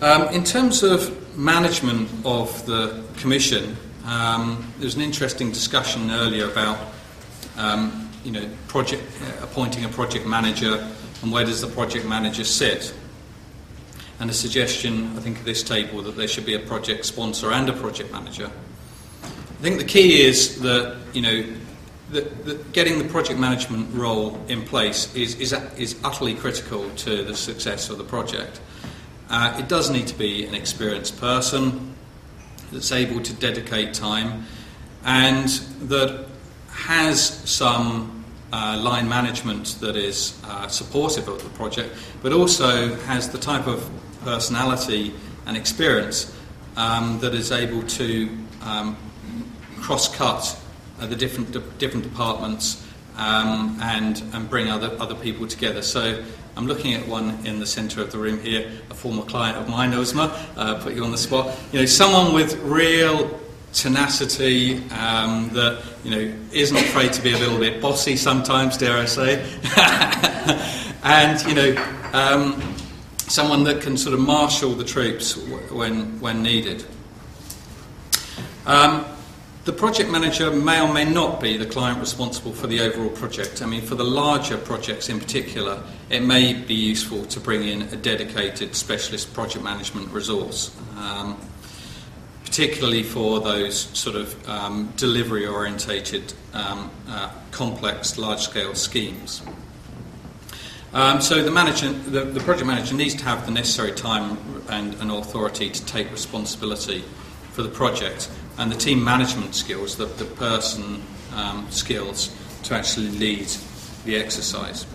Um, in terms of management of the Commission, um, there was an interesting discussion earlier about um, you know, project, uh, appointing a project manager and where does the project manager sit. And a suggestion, I think, at this table that there should be a project sponsor and a project manager. I think the key is that you know that, that getting the project management role in place is, is, is utterly critical to the success of the project. Uh, it does need to be an experienced person that's able to dedicate time and that has some uh, line management that is uh, supportive of the project, but also has the type of personality and experience um, that is able to um, cross-cut uh, the different de- different departments um, and and bring other other people together. So. I'm looking at one in the centre of the room here, a former client of mine, Ozma, uh, put you on the spot. You know, someone with real tenacity um, that you know isn't afraid to be a little bit bossy sometimes, dare I say, and you know um, someone that can sort of marshal the troops when when needed. Um, the project manager may or may not be the client responsible for the overall project. I mean, for the larger projects in particular, it may be useful to bring in a dedicated specialist project management resource, um, particularly for those sort of um, delivery orientated, um, uh, complex, large scale schemes. Um, so the, manager, the, the, project manager needs to have the necessary time and, and authority to take responsibility for the project and the team management skills, the, the person um, skills to actually lead the exercise.